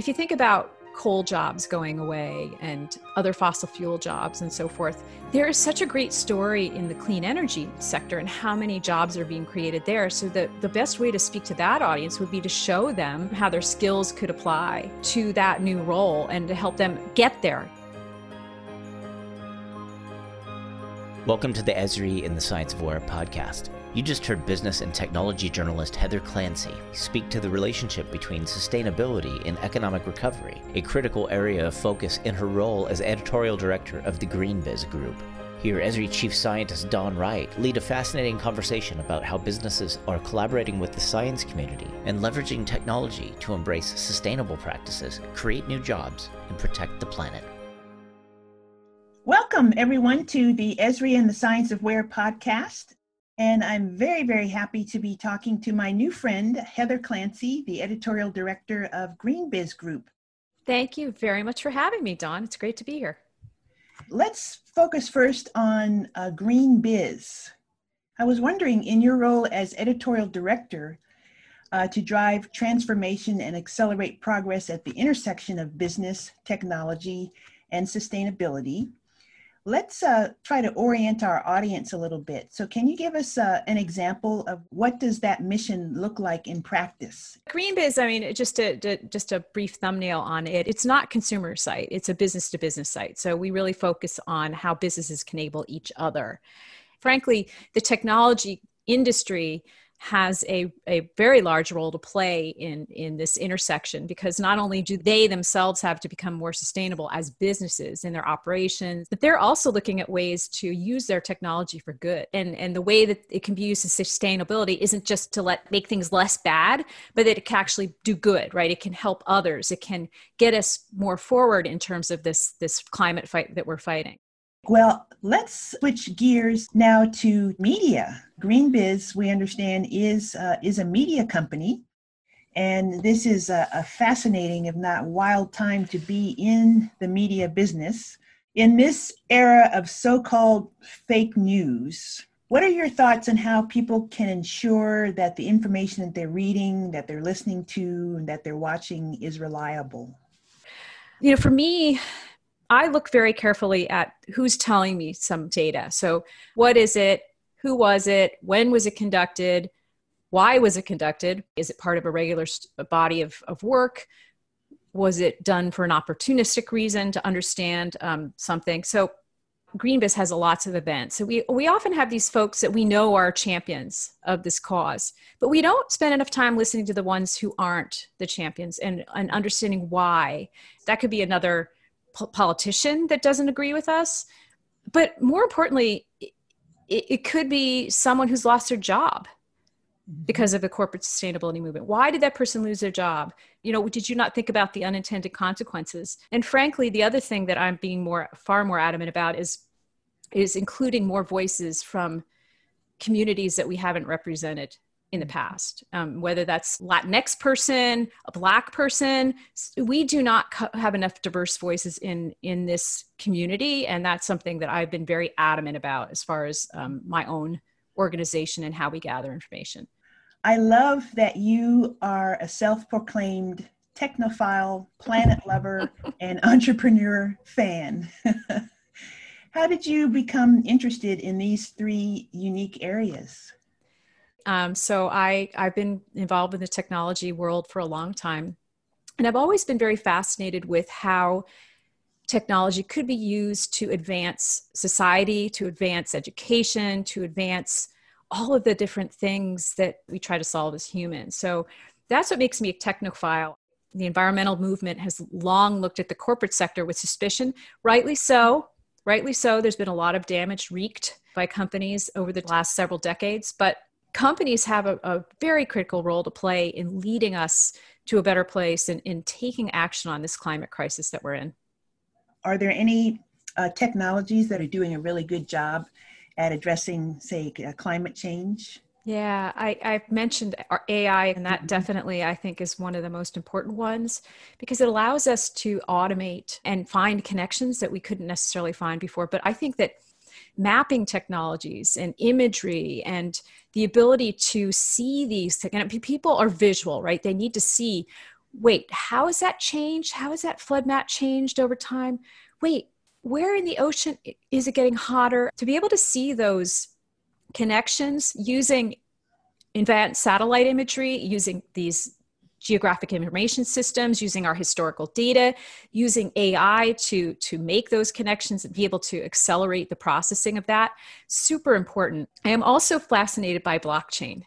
If you think about coal jobs going away and other fossil fuel jobs and so forth. There is such a great story in the clean energy sector and how many jobs are being created there. So, the, the best way to speak to that audience would be to show them how their skills could apply to that new role and to help them get there. Welcome to the Esri in the Science of Where podcast. You just heard business and technology journalist Heather Clancy speak to the relationship between sustainability and economic recovery, a critical area of focus in her role as editorial director of the GreenBiz Group. Here, Esri Chief Scientist Dawn Wright lead a fascinating conversation about how businesses are collaborating with the science community and leveraging technology to embrace sustainable practices, create new jobs, and protect the planet. Welcome, everyone, to the Esri and the Science of Where podcast. And I'm very, very happy to be talking to my new friend, Heather Clancy, the editorial director of GreenBiz Group. Thank you very much for having me, Dawn. It's great to be here. Let's focus first on uh, GreenBiz. I was wondering, in your role as editorial director, uh, to drive transformation and accelerate progress at the intersection of business, technology, and sustainability, let's uh, try to orient our audience a little bit. So can you give us uh, an example of what does that mission look like in practice? GreenBiz, I mean, just a, just a brief thumbnail on it. It's not consumer site. It's a business to business site. So we really focus on how businesses can enable each other. Frankly, the technology industry has a, a very large role to play in, in this intersection because not only do they themselves have to become more sustainable as businesses in their operations, but they're also looking at ways to use their technology for good. And, and the way that it can be used as sustainability isn't just to let make things less bad, but that it can actually do good, right? It can help others. It can get us more forward in terms of this, this climate fight that we're fighting. Well, let's switch gears now to media. GreenBiz, we understand, is uh, is a media company, and this is a, a fascinating, if not wild, time to be in the media business. In this era of so-called fake news, what are your thoughts on how people can ensure that the information that they're reading, that they're listening to, and that they're watching is reliable? You know, for me, I look very carefully at who's telling me some data. So, what is it? Who was it? When was it conducted? Why was it conducted? Is it part of a regular body of, of work? Was it done for an opportunistic reason to understand um, something? So, GreenBiz has lots of events. So we, we often have these folks that we know are champions of this cause, but we don't spend enough time listening to the ones who aren't the champions and, and understanding why. That could be another politician that doesn't agree with us. But more importantly it, it could be someone who's lost their job mm-hmm. because of the corporate sustainability movement. Why did that person lose their job? You know did you not think about the unintended consequences? And frankly the other thing that i'm being more far more adamant about is is including more voices from communities that we haven't represented in the past, um, whether that's Latinx person, a Black person. We do not co- have enough diverse voices in in this community, and that's something that I've been very adamant about as far as um, my own organization and how we gather information. I love that you are a self-proclaimed technophile, planet lover, and entrepreneur fan. How did you become interested in these three unique areas? Um, so I, I've been involved in the technology world for a long time. And I've always been very fascinated with how technology could be used to advance society, to advance education, to advance all of the different things that we try to solve as humans. So that's what makes me a technophile. The environmental movement has long looked at the corporate sector with suspicion, rightly so. Rightly so. There's been a lot of damage wreaked by companies over the last several decades, but companies have a, a, very critical role to play in leading us to a better place and in taking action on this climate crisis that we're in. Are there any uh, technologies that are doing a really good job at addressing, say, uh, climate change? Yeah, I, I've mentioned AI, and that mm-hmm. definitely I think is one of the most important ones because it allows us to automate and find connections that we couldn't necessarily find before. But I think that mapping technologies and imagery and the ability to see these people are visual right they need to see wait, how has that changed? How has that flood map changed over time? Wait, where in the ocean is it getting hotter? To be able to see those connections using advanced satellite imagery, using these geographic information systems using our historical data using ai to to make those connections and be able to accelerate the processing of that. Super important. I am also fascinated by blockchain.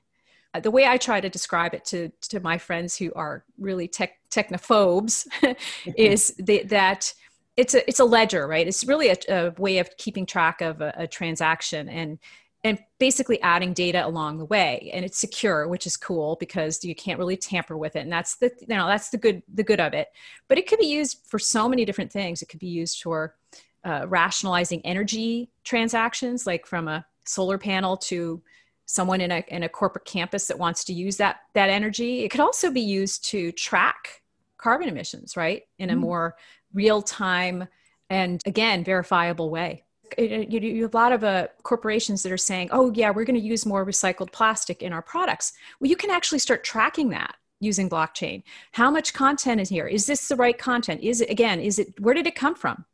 Uh, the way i try to describe it to to my friends who are really tech technophobes is the, that it's a it's a ledger right? It's really a, a way of keeping track of a, a transaction. And and basically adding data along the way. And it's secure which is cool because you can't really tamper with it. And that's the you know that's the good the good of it. But it could be used for so many different things. It could be used for uh, rationalizing energy transactions like from a solar panel to someone in a, in a corporate campus that wants to use that that energy. It could also be used to track carbon emissions right in a mm. more real time and again verifiable way you, you have a lot of uh, corporations that are saying, oh, yeah, we're going to use more recycled plastic in our products. Well, you can actually start tracking that using blockchain. How much content is here? Is this the right content? Is it, again, is it, where did it come from?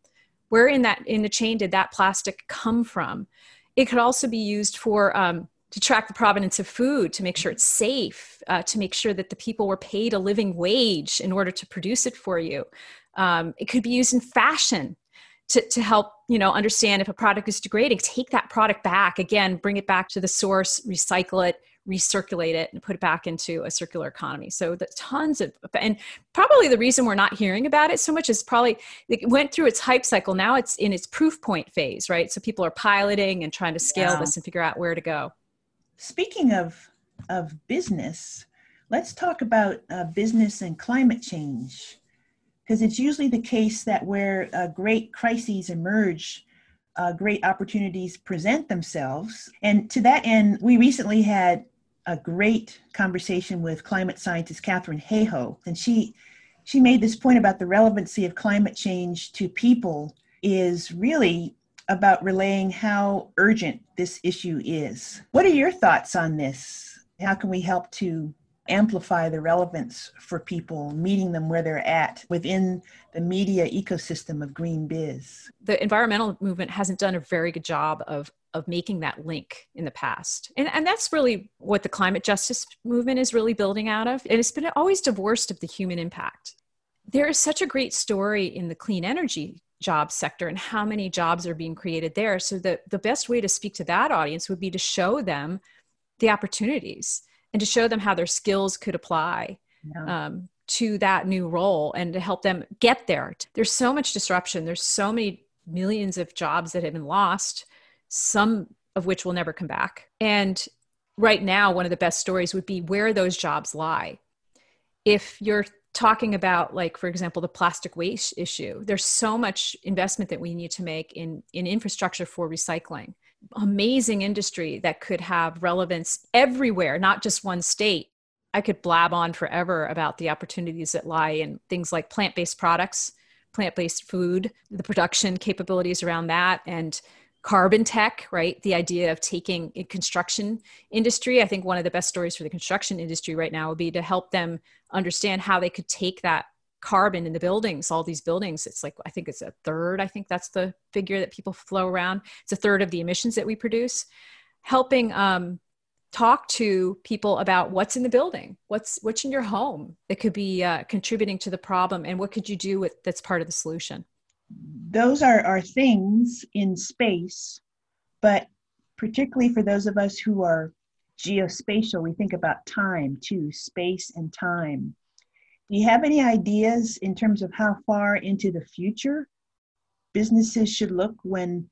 Where in that, in the chain did that plastic come from? It could also be used for, um, to track the provenance of food, to make sure it's safe, uh, to make sure that the people were paid a living wage in order to produce it for you. Um, it could be used in fashion to, to help you know understand if a product is degrading take that product back. Again bring it back to the source recycle it recirculate it and put it back into a circular economy. So the tons of and probably the reason we're not hearing about it so much is probably it went through its hype cycle. Now it's in its proof point phase right? So people are piloting and trying to scale yeah. this and figure out where to go. Speaking of of business let's talk about uh, business and climate change because it's usually the case that where uh, great crises emerge, uh, great opportunities present themselves. And to that end, we recently had a great conversation with climate scientist Katharine Hayhoe, and she she made this point about the relevancy of climate change to people is really about relaying how urgent this issue is. What are your thoughts on this? How can we help to amplify the relevance for people, meeting them where they're at within the media ecosystem of GreenBiz. The environmental movement hasn't done a very good job of of making that link in the past. And, and that's really what the climate justice movement is really building out of. And it's been always divorced of the human impact. There is such a great story in the clean energy job sector and how many jobs are being created there. So the, the best way to speak to that audience would be to show them the opportunities and to show them how their skills could apply yeah. um, to that new role and to help them get there. There's so much disruption. There's so many millions of jobs that have been lost, some of which will never come back. And right now, one of the best stories would be where those jobs lie. If you're talking about like for example the plastic waste issue there's so much investment that we need to make in in infrastructure for recycling amazing industry that could have relevance everywhere, not just one state. I could blab on forever about the opportunities that lie in things like plant based products, plant based food, the production capabilities around that, and carbon tech, right? The idea of taking a construction industry. I think one of the best stories for the construction industry right now would be to help them understand how they could take that carbon in the buildings all these buildings. It's like i think it's a third i think that's the figure that people flow around. It's a third of the emissions that we produce. Helping um, talk to people about what's in the building what's what's in your home that could be uh, contributing to the problem and what could you do with that's part of the solution. Those are, are things in space but particularly for those of us who are geospatial we think about time too space and time do you have any ideas in terms of how far into the future businesses should look when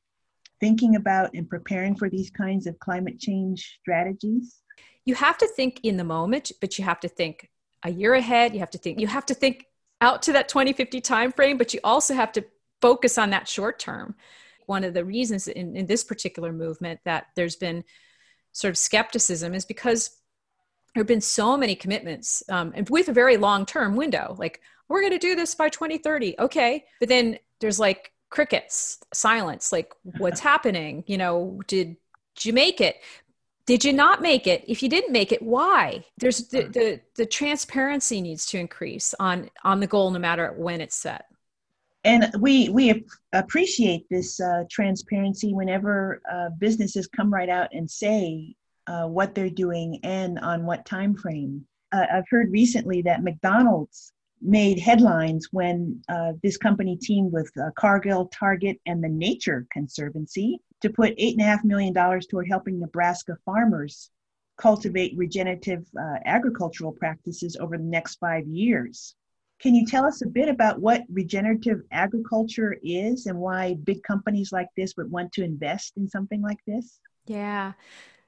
thinking about and preparing for these kinds of climate change strategies? You have to think in the moment, but you have to think a year ahead. You have to think you have to think out to that 2050 timeframe, but you also have to focus on that short term. One of the reasons in, in this particular movement that there's been sort of skepticism is because there have been so many commitments um, and with a very long term window like we're going to do this by 2030 okay. But then there's like crickets silence like what's happening? You know did, did you make it? Did you not make it? If you didn't make it why? There's the, the, the transparency needs to increase on on the goal no matter when it's set. And we we appreciate this uh, transparency whenever uh, businesses come right out and say uh, what they're doing and on what time frame uh, i've heard recently that mcdonald's made headlines when uh, this company teamed with uh, cargill target and the nature conservancy to put $8.5 million toward helping Nebraska farmers cultivate regenerative uh, agricultural practices over the next five years. Can you tell us a bit about what regenerative agriculture is and why big companies like this would want to invest in something like this? Yeah.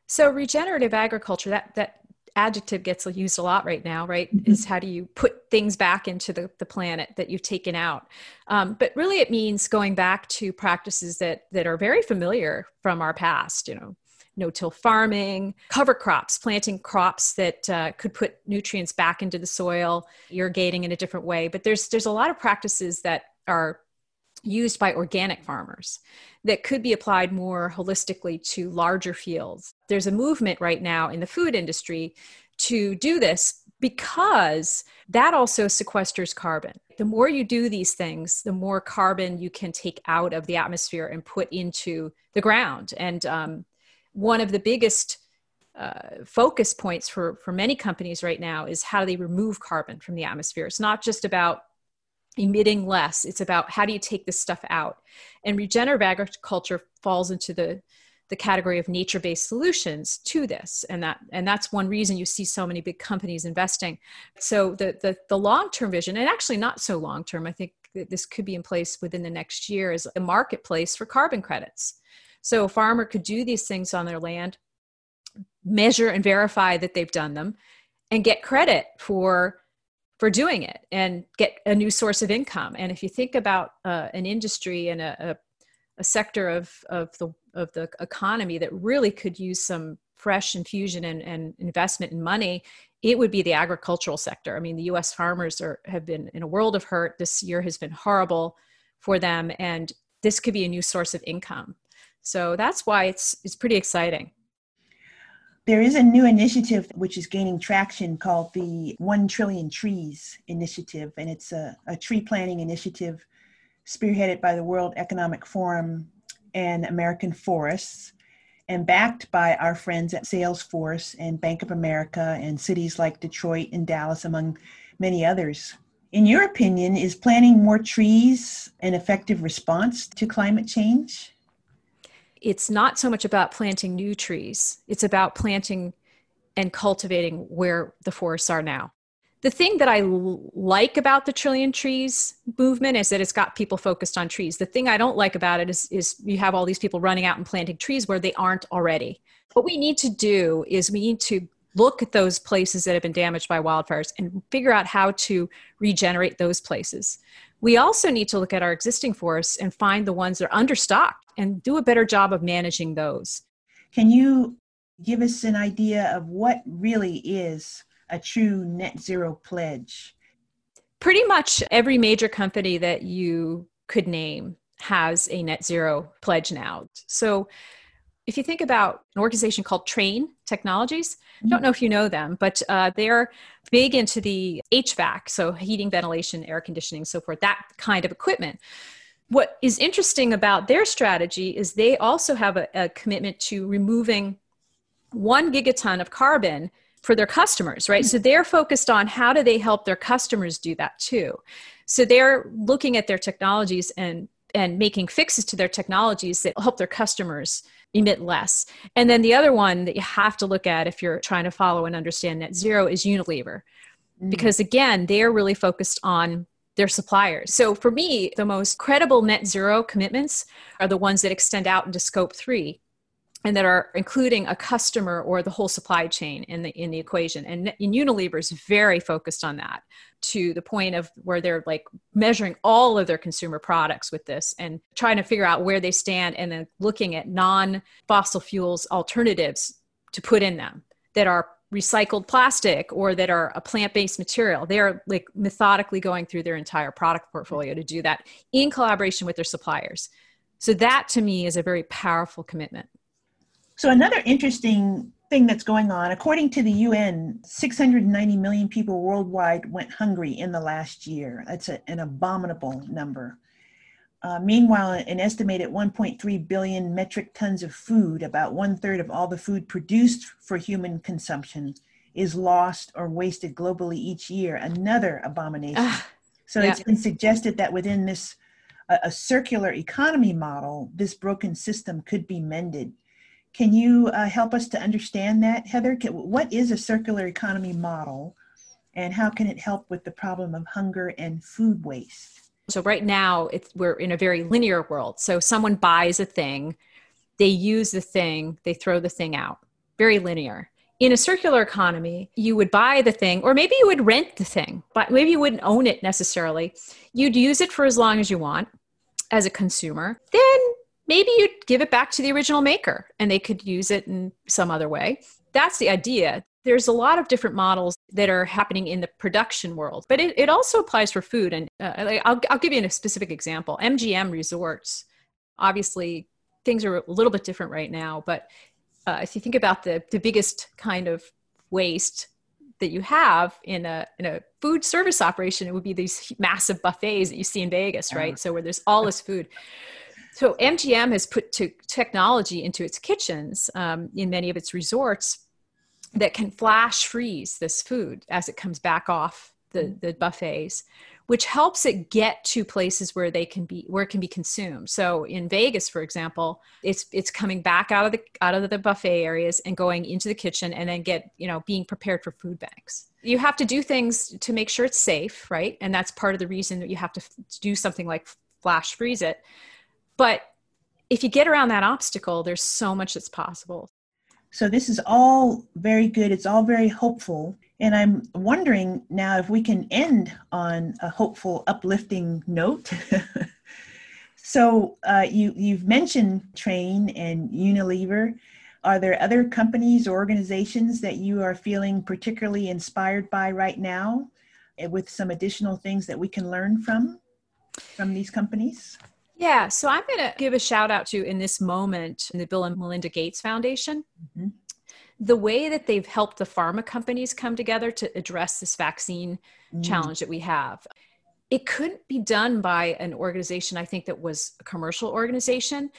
So regenerative agriculture, that that adjective gets used a lot right now, right? Mm-hmm. Is how do you put things back into the, the planet that you've taken out? Um, but really, it means going back to practices that that are very familiar from our past. You know, no-till farming, cover crops, planting crops that uh, could put nutrients back into the soil, irrigating in a different way. But there's there's a lot of practices that are used by organic farmers that could be applied more holistically to larger fields. There's a movement right now in the food industry to do this because that also sequesters carbon. The more you do these things, the more carbon you can take out of the atmosphere and put into the ground. And um, one of the biggest uh, focus points for, for many companies right now is how do they remove carbon from the atmosphere. It's not just about emitting less. It's about how do you take this stuff out. And regenerative agriculture falls into the the category of nature-based solutions to this and that and that's one reason you see so many big companies investing so the the, the long-term vision and actually not so long-term i think this could be in place within the next year is a marketplace for carbon credits so a farmer could do these things on their land measure and verify that they've done them and get credit for for doing it and get a new source of income. And if you think about uh, an industry and a, a, a, sector of, of, the, of the economy that really could use some fresh infusion and, and investment in money, it would be the agricultural sector. I mean, the US farmers are, have been in a world of hurt. This year has been horrible for them, and this could be a new source of income. So that's why it's, it's pretty exciting. There is a new initiative which is gaining traction called the One Trillion Trees Initiative, and it's a, a tree planting initiative spearheaded by the World Economic Forum and American Forests and backed by our friends at Salesforce and Bank of America and cities like Detroit and Dallas, among many others. In your opinion, is planting more trees an effective response to climate change? It's not so much about planting new trees, it's about planting and cultivating where the forests are now. The thing that I like about the trillion trees movement is that it's got people focused on trees. The thing I don't like about it is, is you have all these people running out and planting trees where they aren't already. What we need to do is we need to look at those places that have been damaged by wildfires and figure out how to regenerate those places. We also need to look at our existing forests and find the ones that are understocked and do a better job of managing those. Can you give us an idea of what really is a true net zero pledge? Pretty much every major company that you could name has a net zero pledge now. So if you think about an organization called Trane Technologies, I don't know if you know them, but uh, they're big into the HVAC, so heating, ventilation, air conditioning, so forth, that kind of equipment. What is interesting about their strategy is they also have a, a commitment to removing one gigaton of carbon for their customers, right? So they're focused on how do they help their customers do that too. So they're looking at their technologies and and making fixes to their technologies that help their customers emit less. And then the other one that you have to look at if you're trying to follow and understand net zero is Unilever. Mm. Because again, they're really focused on their suppliers. So for me, the most credible net zero commitments are the ones that extend out into scope 3 and that are including a customer or the whole supply chain in the in the equation. And, and unilever is very focused on that to the point of where they're like measuring all of their consumer products with this and trying to figure out where they stand and then looking at non fossil fuels alternatives to put in them that are recycled plastic or that are a plant-based material. They're like methodically going through their entire product portfolio to do that in collaboration with their suppliers. So that to me is a very powerful commitment so another interesting thing that's going on. According to the UN, 690 million people worldwide went hungry in the last year. That's a, an abominable number. Uh, meanwhile, an estimated 1.3 billion metric tons of food, about one third of all the food produced for human consumption, is lost or wasted globally each year. Another abomination. Uh, so yeah. it's been suggested that within this a, circular economy model, this broken system could be mended. Can you uh, help us to understand that, Heather? What is a circular economy model, and how can it help with the problem of hunger and food waste? So right now, we're in a very linear world. So someone buys a thing, they use the thing, they throw the thing out. Very linear. In a circular economy, you would buy the thing, or maybe you would rent the thing, but maybe you wouldn't own it necessarily. You'd use it for as long as you want as a consumer. Then maybe you'd give it back to the original maker and they could use it in some other way. That's the idea there's a lot of different models that are happening in the production world, but it, it also applies for food. And uh, I'll, I'll give you a specific example MGM Resorts. Obviously, things are a little bit different right now, but uh, if you think about the, the biggest kind of waste that you have in a in a food service operation, it would be these massive buffets that you see in Vegas, right? So where there's all this food. So MGM has put to technology into its kitchens um, in many of its resorts that can flash freeze this food as it comes back off the, mm. the buffets which helps it get to places where they can be where it can be consumed. So in vegas for example it's it's coming back out of the out of the buffet areas and going into the kitchen and then get you know being prepared for food banks. You have to do things to make sure it's safe right? And that's part of the reason that you have to do something like flash freeze it but if you get around that obstacle there's so much that's possible so this is all very good. It's all very hopeful. And I'm wondering now if we can end on a hopeful, uplifting note. so uh, you, you've mentioned Trane and Unilever. Are there other companies or organizations that you are feeling particularly inspired by right now eh, with some additional things that we can learn from from these companies? Yeah, so I'm going to give a shout out to in this moment the Bill and Melinda Gates Foundation. Mm-hmm. The way that they've helped the pharma companies come together to address this vaccine mm. challenge that we have. It couldn't be done by an organization, I think, that was a commercial organization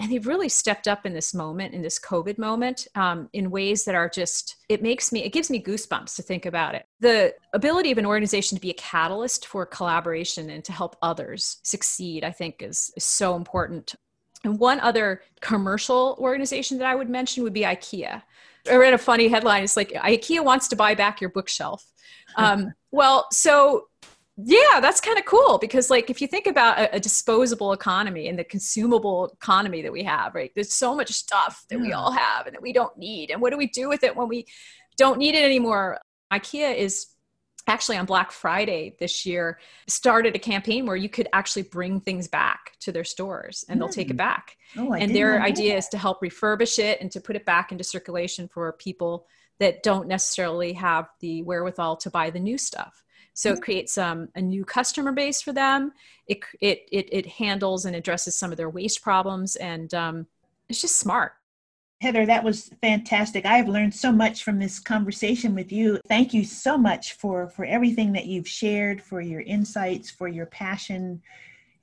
and they've really stepped up in this moment in this covid moment um, in ways that are just it makes me it gives me goosebumps to think about it. The ability of an organization to be a catalyst for collaboration and to help others succeed i think is, is so important. And one other commercial organization that i would mention would be ikea. I read a funny headline it's like ikea wants to buy back your bookshelf. Um, well so yeah that's kind of cool because like if you think about a, a, disposable economy and the consumable economy that we have right there's so much stuff that yeah. we all have and that we don't need and what do we do with it when we don't need it anymore ikea is actually on black friday this year started a campaign where you could actually bring things back to their stores and mm. they'll take it hmm. back oh, and their idea that. is to help refurbish it and to put it back into circulation for people that don't necessarily have the wherewithal to buy the new stuff so it creates um, a new customer base for them. It, it, it, it handles and addresses some of their waste problems, and um, it's just smart. Heather, that was fantastic. I have learned so much from this conversation with you. Thank you so much for, for everything that you've shared, for your insights, for your passion.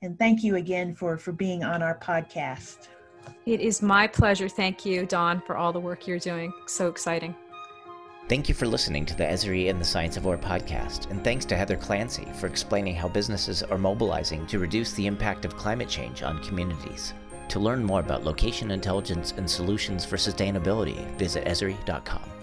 And thank you again for, for being on our podcast. It is my pleasure. Thank you, Dawn, for all the work you're doing. So exciting. Thank you for listening to the Esri and the Science of Where podcast, and thanks to Heather Clancy for explaining how businesses are mobilizing to reduce the impact of climate change on communities. To learn more about location intelligence and solutions for sustainability, visit Esri.com.